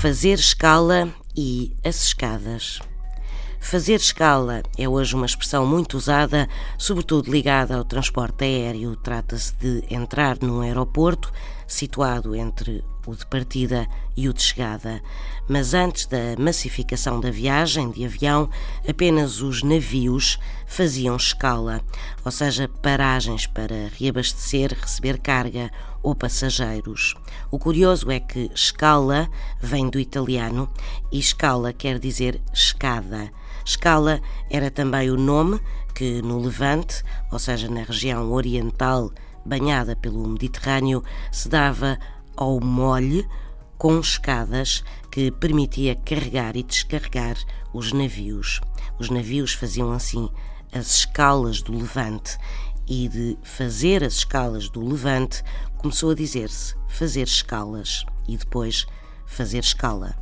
Fazer escala e as escadas. Fazer escala é hoje uma expressão muito usada, sobretudo ligada ao transporte aéreo. Trata-se de entrar num aeroporto situado entre o de partida e o de chegada. Mas antes da massificação da viagem de avião, apenas os navios faziam escala, ou seja, paragens para reabastecer, receber carga ou passageiros. O curioso é que escala vem do italiano e escala quer dizer escada. Escala era também o nome que no Levante, ou seja, na região oriental banhada pelo Mediterrâneo, se dava ao molhe com escadas que permitia carregar e descarregar os navios. Os navios faziam assim as escalas do Levante e de fazer as escalas do Levante começou a dizer-se fazer escalas e depois fazer escala.